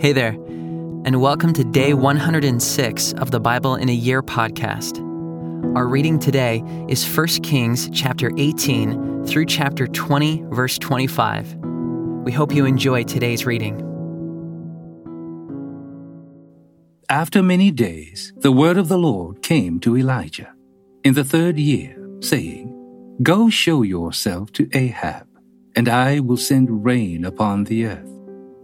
Hey there, and welcome to day 106 of the Bible in a Year podcast. Our reading today is 1 Kings chapter 18 through chapter 20, verse 25. We hope you enjoy today's reading. After many days, the word of the Lord came to Elijah in the third year, saying, Go show yourself to Ahab, and I will send rain upon the earth.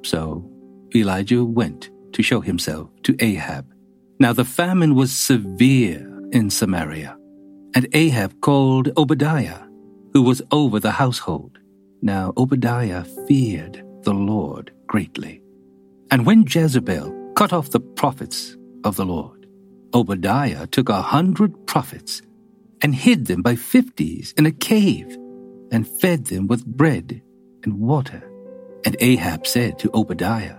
So Elijah went to show himself to Ahab. Now the famine was severe in Samaria, and Ahab called Obadiah, who was over the household. Now Obadiah feared the Lord greatly. And when Jezebel cut off the prophets of the Lord, Obadiah took a hundred prophets and hid them by fifties in a cave and fed them with bread and water. And Ahab said to Obadiah,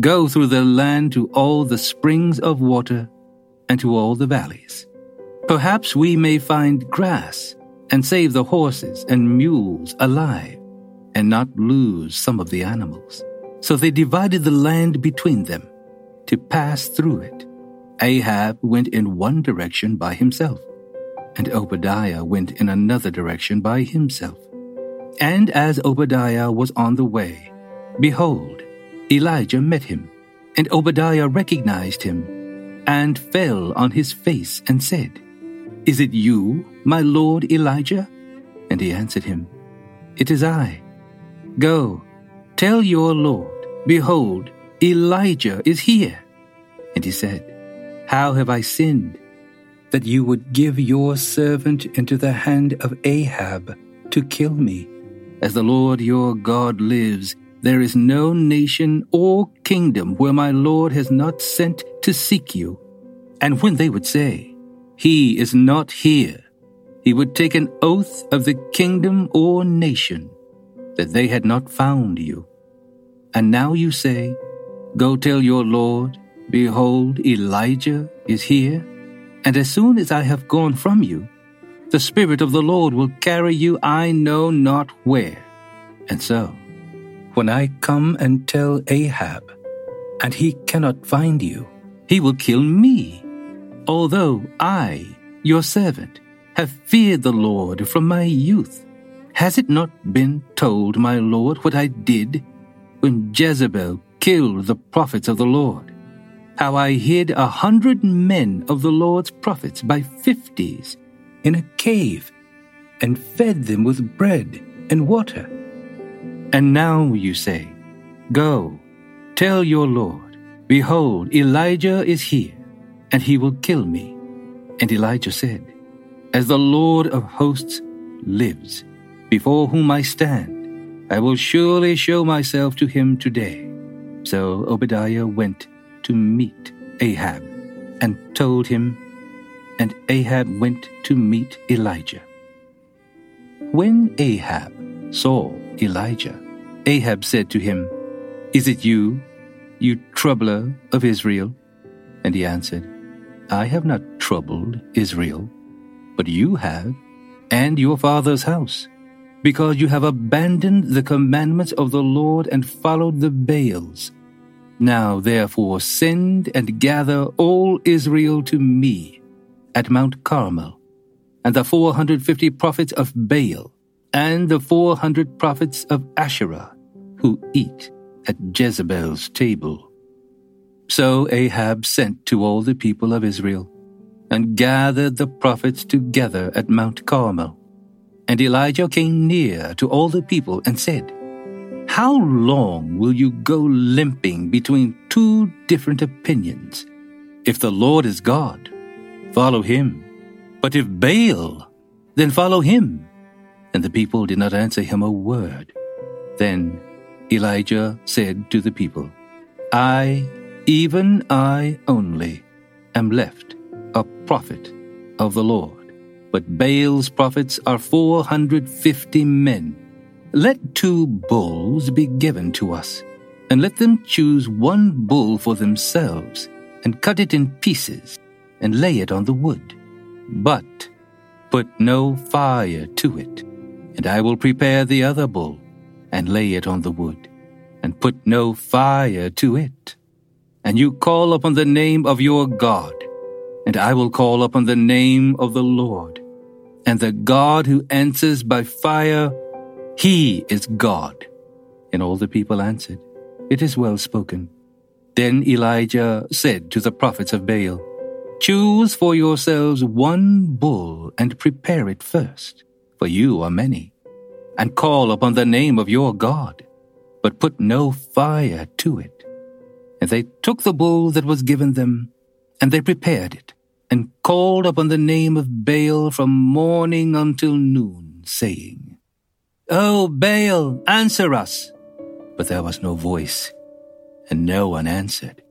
Go through the land to all the springs of water and to all the valleys. Perhaps we may find grass and save the horses and mules alive and not lose some of the animals. So they divided the land between them to pass through it. Ahab went in one direction by himself, and Obadiah went in another direction by himself. And as Obadiah was on the way, behold, Elijah met him, and Obadiah recognized him, and fell on his face and said, Is it you, my lord Elijah? And he answered him, It is I. Go, tell your lord, behold, Elijah is here. And he said, How have I sinned, that you would give your servant into the hand of Ahab to kill me? As the Lord your God lives, there is no nation or kingdom where my Lord has not sent to seek you. And when they would say, He is not here, he would take an oath of the kingdom or nation that they had not found you. And now you say, Go tell your Lord, Behold, Elijah is here. And as soon as I have gone from you, the Spirit of the Lord will carry you I know not where. And so, when I come and tell Ahab, and he cannot find you, he will kill me. Although I, your servant, have feared the Lord from my youth, has it not been told my Lord what I did when Jezebel killed the prophets of the Lord? How I hid a hundred men of the Lord's prophets by fifties in a cave and fed them with bread and water. And now you say, Go, tell your Lord, Behold, Elijah is here, and he will kill me. And Elijah said, As the Lord of hosts lives, before whom I stand, I will surely show myself to him today. So Obadiah went to meet Ahab and told him, and Ahab went to meet Elijah. When Ahab saw Elijah, Ahab said to him, Is it you, you troubler of Israel? And he answered, I have not troubled Israel, but you have, and your father's house, because you have abandoned the commandments of the Lord and followed the Baals. Now therefore send and gather all Israel to me at Mount Carmel, and the four hundred fifty prophets of Baal, and the four hundred prophets of Asherah who eat at Jezebel's table. So Ahab sent to all the people of Israel and gathered the prophets together at Mount Carmel. And Elijah came near to all the people and said, How long will you go limping between two different opinions? If the Lord is God, follow him. But if Baal, then follow him. And the people did not answer him a word. Then Elijah said to the people, I, even I only, am left a prophet of the Lord, but Baal's prophets are four hundred fifty men. Let two bulls be given to us, and let them choose one bull for themselves, and cut it in pieces, and lay it on the wood. But put no fire to it, and I will prepare the other bull and lay it on the wood, and put no fire to it. and you call upon the name of your God, and I will call upon the name of the Lord. And the God who answers by fire, he is God. And all the people answered, It is well spoken. Then Elijah said to the prophets of Baal, Choose for yourselves one bull and prepare it first, for you are many, and call upon the name of your God, but put no fire to it. And they took the bull that was given them, and they prepared it, and called upon the name of Baal from morning until noon, saying, O Baal, answer us! But there was no voice, and no one answered.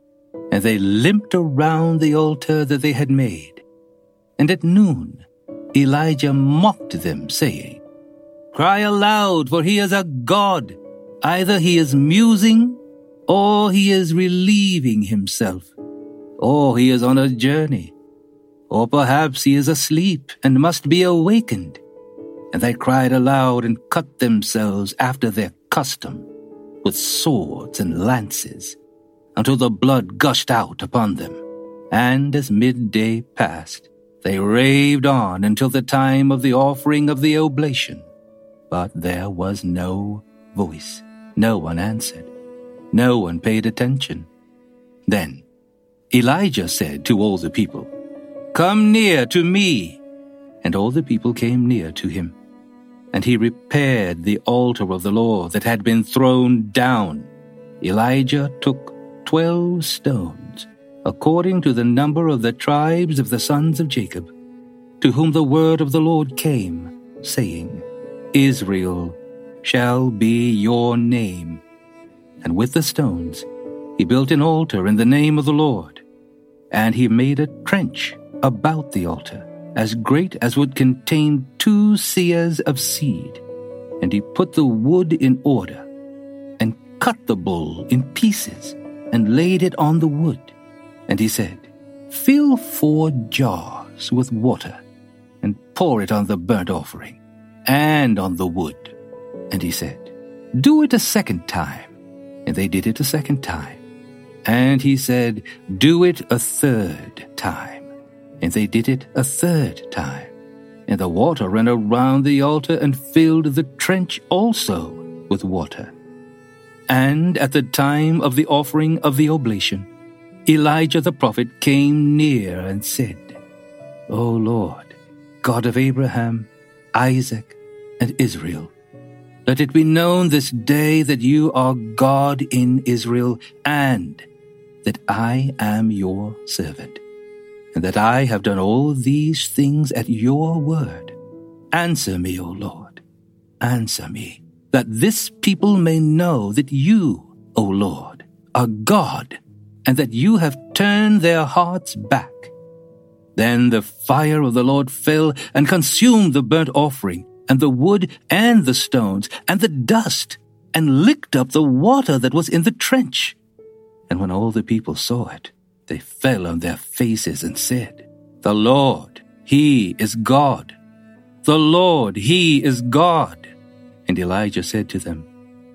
And they limped around the altar that they had made. And at noon, Elijah mocked them, saying, Cry aloud, for he is a god. Either he is musing, or he is relieving himself, or he is on a journey or perhaps he is asleep and must be awakened. And they cried aloud and cut themselves after their custom, with swords and lances, until the blood gushed out upon them. And as midday passed, they raved on until the time of the offering of the oblation. But there was no voice. No one answered. No one paid attention. Then Elijah said to all the people, Come near to me. And all the people came near to him. And he repaired the altar of the Lord that had been thrown down. Elijah took twelve stones, according to the number of the tribes of the sons of Jacob, to whom the word of the Lord came, saying, Israel shall be your name. And with the stones he built an altar in the name of the Lord, and he made a trench about the altar, as great as would contain two seahs of seed. And he put the wood in order, and cut the bull in pieces, and laid it on the wood. And he said, Fill four jars with water, and pour it on the burnt offering, and on the wood. And he said, Do it a second time. And they did it a second time. And he said, Do it a third time. And they did it a third time. And the water ran around the altar and filled the trench also with water. And at the time of the offering of the oblation, Elijah the prophet came near and said, O Lord, God of Abraham, Isaac, and Israel, let it be known this day that you are God in Israel and that I am your servant and that I have done all these things at your word. Answer me, O Lord, answer me, that this people may know that you, O Lord, are God, and that you have turned their hearts back. Then the fire of the Lord fell and consumed the burnt offering, and the wood, and the stones, and the dust, and licked up the water that was in the trench. And when all the people saw it, they fell on their faces and said, The Lord, He is God. The Lord, He is God. And Elijah said to them,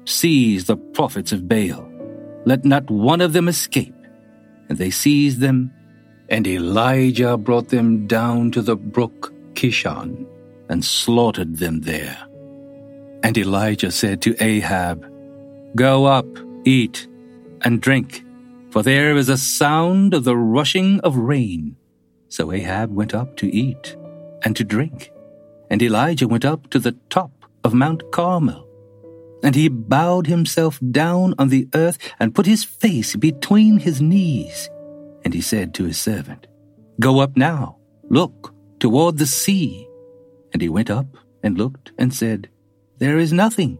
Seize the prophets of Baal. Let not one of them escape. And they seized them, and Elijah brought them down to the brook Kishon, and slaughtered them there. And Elijah said to Ahab, Go up, eat, and drink for there is a sound of the rushing of rain. So Ahab went up to eat and to drink, and Elijah went up to the top of Mount Carmel. And he bowed himself down on the earth and put his face between his knees. And he said to his servant, Go up now, look toward the sea. And he went up and looked and said, There is nothing.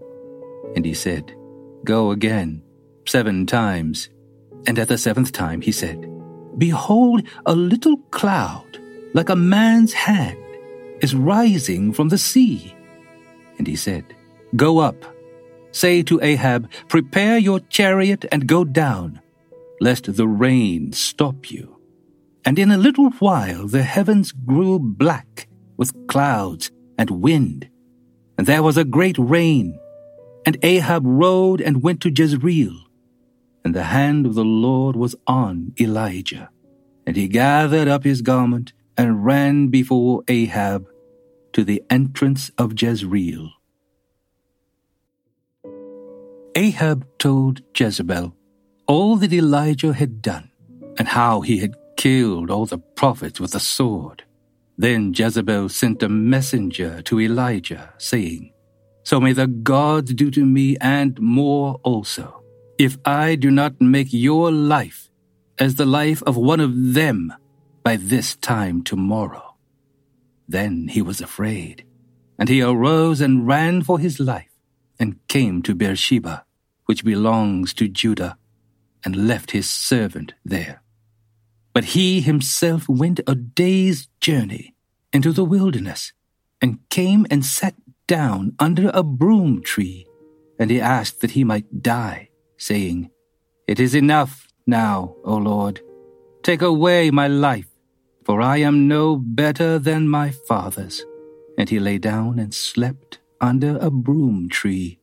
And he said, Go again seven times and at the seventh time he said, Behold, a little cloud, like a man's hand, is rising from the sea. And he said, Go up. Say to Ahab, Prepare your chariot and go down, lest the rain stop you. And in a little while the heavens grew black with clouds and wind, and there was a great rain. And Ahab rode and went to Jezreel. and the hand of the Lord was on Elijah. And he gathered up his garment and ran before Ahab to the entrance of Jezreel. Ahab told Jezebel all that Elijah had done and how he had killed all the prophets with the sword. Then Jezebel sent a messenger to Elijah, saying, So may the gods do to me and more also, if I do not make your life as the life of one of them by this time tomorrow. Then he was afraid, and he arose and ran for his life, and came to Beersheba, which belongs to Judah, and left his servant there. But he himself went a day's journey into the wilderness, and came and sat down under a broom tree, and he asked that he might die, saying, It is enough now, O Lord. Take away my life, for I am no better than my fathers. And he lay down and slept under a broom tree.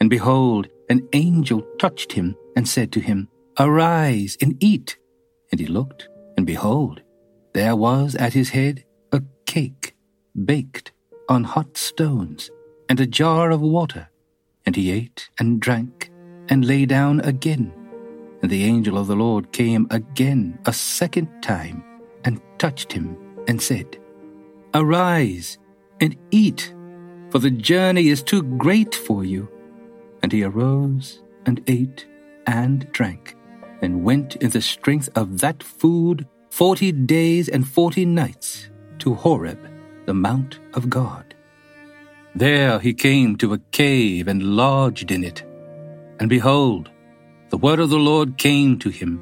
And behold, an angel touched him and said to him, Arise and eat. And he looked, and behold, there was at his head a cake baked on hot stones and a jar of water. And he ate and drank and lay down again. And the angel of the Lord came again a second time and touched him and said, Arise and eat, for the journey is too great for you. And he arose and ate and drank and went in the strength of that food forty days and forty nights to Horeb, the mount of God. There he came to a cave and lodged in it. And behold, the word of the Lord came to him.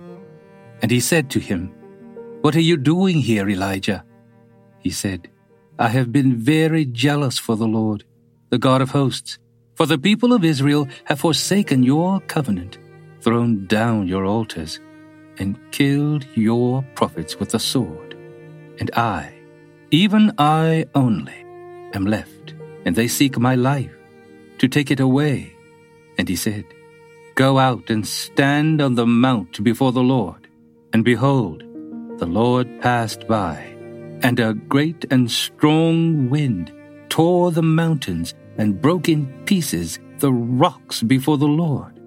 And he said to him, What are you doing here, Elijah? He said, I have been very jealous for the Lord, the God of hosts, for the people of Israel have forsaken your covenant thrown down your altars, and killed your prophets with the sword. And I, even I only, am left, and they seek my life, to take it away. And he said, Go out and stand on the mount before the Lord. And behold, the Lord passed by, and a great and strong wind tore the mountains and broke in pieces the rocks before the Lord.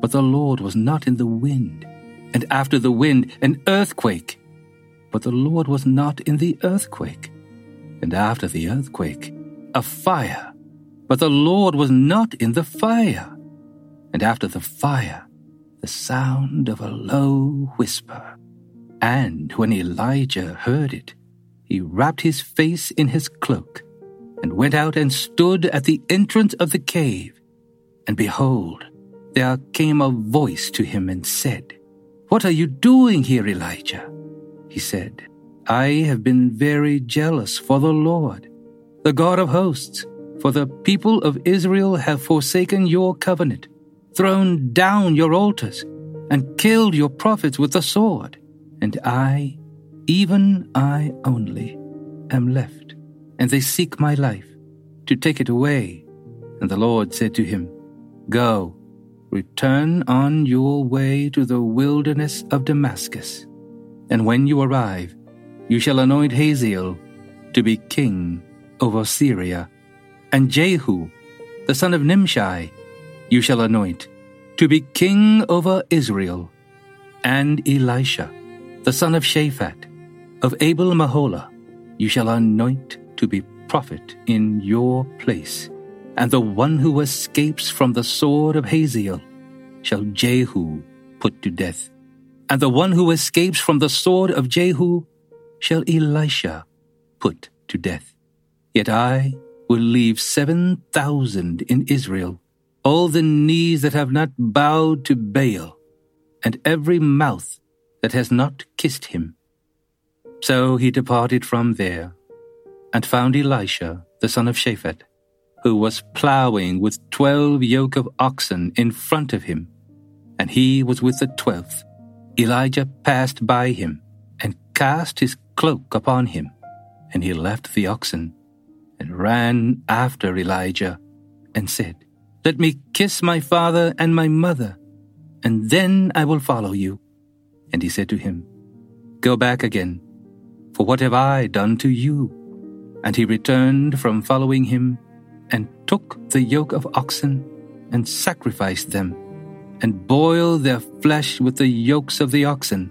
But the Lord was not in the wind. And after the wind, an earthquake. But the Lord was not in the earthquake. And after the earthquake, a fire. But the Lord was not in the fire. And after the fire, the sound of a low whisper. And when Elijah heard it, he wrapped his face in his cloak, and went out and stood at the entrance of the cave. And behold, there came a voice to him and said, What are you doing here, Elijah? He said, I have been very jealous for the Lord, the God of hosts, for the people of Israel have forsaken your covenant, thrown down your altars, and killed your prophets with the sword. And I, even I only, am left, and they seek my life, to take it away. And the Lord said to him, Go, Return on your way to the wilderness of Damascus, and when you arrive, you shall anoint Hazael to be king over Syria, and Jehu, the son of Nimshi, you shall anoint to be king over Israel, and Elisha, the son of Shaphat, of Abel Meholah, you shall anoint to be prophet in your place and the one who escapes from the sword of Hazael shall Jehu put to death. And the one who escapes from the sword of Jehu shall Elisha put to death. Yet I will leave seven thousand in Israel, all the knees that have not bowed to Baal, and every mouth that has not kissed him. So he departed from there, and found Elisha the son of Shaphat, who was plowing with twelve yoke of oxen in front of him, and he was with the twelfth. Elijah passed by him and cast his cloak upon him, and he left the oxen and ran after Elijah and said, Let me kiss my father and my mother, and then I will follow you. And he said to him, Go back again, for what have I done to you? And he returned from following him, and took the yoke of oxen, and sacrificed them, and boiled their flesh with the yokes of the oxen,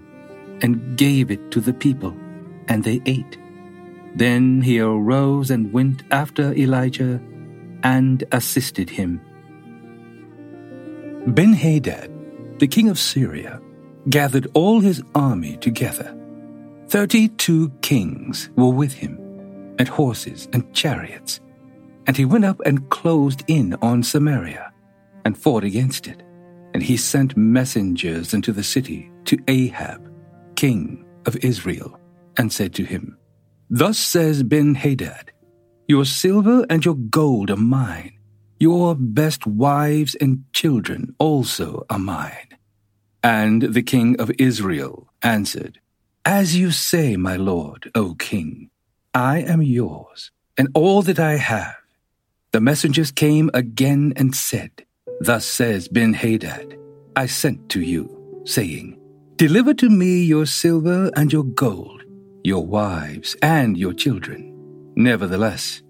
and gave it to the people, and they ate. Then he arose and went after Elijah, and assisted him. Ben Hadad, the king of Syria, gathered all his army together. Thirty two kings were with him, and horses and chariots. And he went up and closed in on Samaria, and fought against it. And he sent messengers into the city to Ahab, king of Israel, and said to him, Thus says Ben Hadad, Your silver and your gold are mine, your best wives and children also are mine. And the king of Israel answered, As you say, my lord, O king, I am yours, and all that I have. The messengers came again and said, Thus says Ben Hadad, I sent to you, saying, Deliver to me your silver and your gold, your wives and your children. Nevertheless,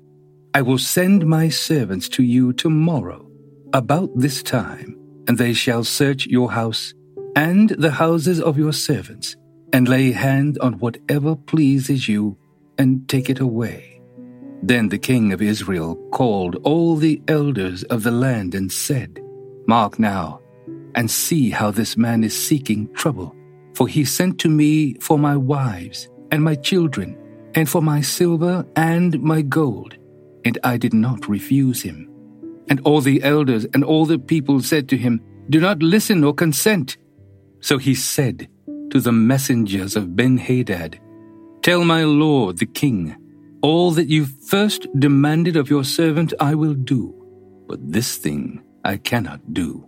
I will send my servants to you tomorrow, about this time, and they shall search your house and the houses of your servants, and lay hand on whatever pleases you, and take it away. Then the king of Israel called all the elders of the land and said, Mark now, and see how this man is seeking trouble. For he sent to me for my wives and my children, and for my silver and my gold, and I did not refuse him. And all the elders and all the people said to him, Do not listen or consent. So he said to the messengers of Benhadad, Tell my lord the king, all that you first demanded of your servant I will do, but this thing I cannot do.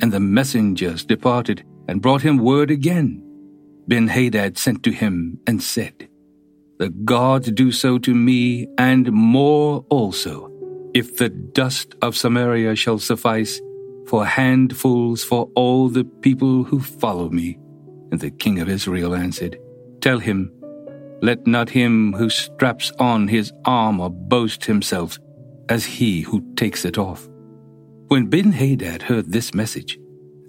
And the messengers departed and brought him word again. Ben Hadad sent to him and said, The gods do so to me and more also, if the dust of Samaria shall suffice for handfuls for all the people who follow me. And the king of Israel answered, Tell him, let not him who straps on his armor boast himself as he who takes it off. When Ben Hadad heard this message,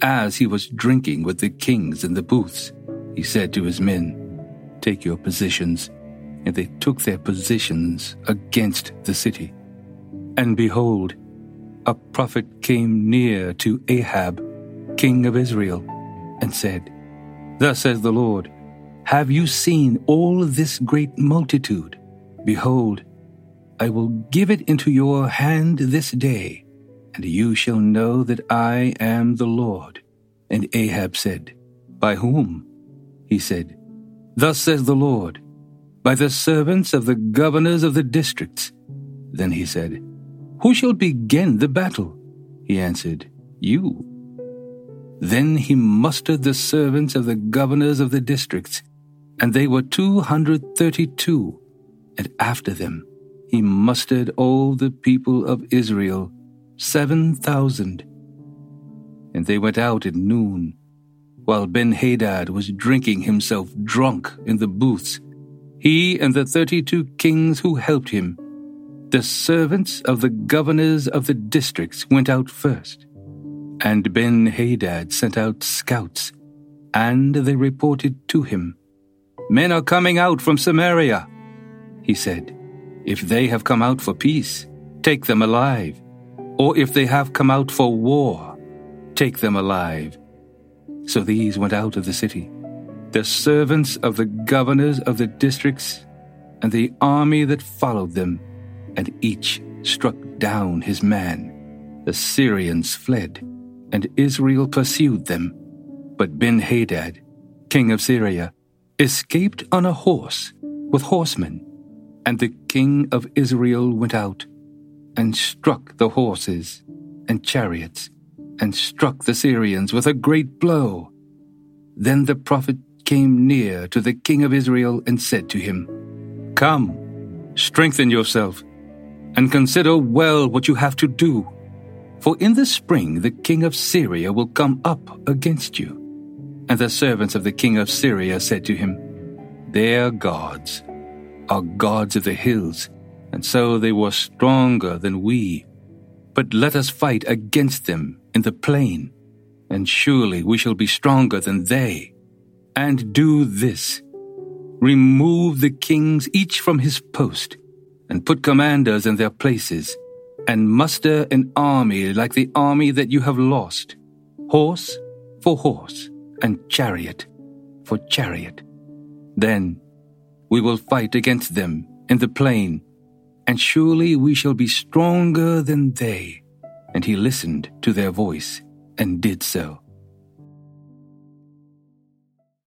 as he was drinking with the kings in the booths, he said to his men, Take your positions. And they took their positions against the city. And behold, a prophet came near to Ahab, king of Israel, and said, Thus says the Lord, Have you seen all this great multitude? Behold, I will give it into your hand this day, and you shall know that I am the Lord. And Ahab said, By whom? He said, Thus says the Lord, By the servants of the governors of the districts. Then he said, who shall begin the battle? He answered, You. Then he mustered the servants of the governors of the districts, and they were two hundred thirty two. And after them he mustered all the people of Israel, seven thousand. And they went out at noon, while Ben Hadad was drinking himself drunk in the booths, he and the thirty two kings who helped him the servants of the governors of the districts went out first, and Ben Hadad sent out scouts, and they reported to him, Men are coming out from Samaria. He said, If they have come out for peace, take them alive, or if they have come out for war, take them alive. So these went out of the city, the servants of the governors of the districts, and the army that followed them and each struck down his man. The Syrians fled, and Israel pursued them. But Ben Hadad, king of Syria, escaped on a horse with horsemen, and the king of Israel went out and struck the horses and chariots and struck the Syrians with a great blow. Then the prophet came near to the king of Israel and said to him, Come, strengthen yourself and consider well what you have to do. For in the spring the king of Syria will come up against you. And the servants of the king of Syria said to him, Their gods are gods of the hills, and so they were stronger than we. But let us fight against them in the plain, and surely we shall be stronger than they. And do this remove the kings each from his post, and put commanders in their places, and muster an army like the army that you have lost, horse for horse, and chariot for chariot. Then we will fight against them in the plain, and surely we shall be stronger than they. And he listened to their voice and did so.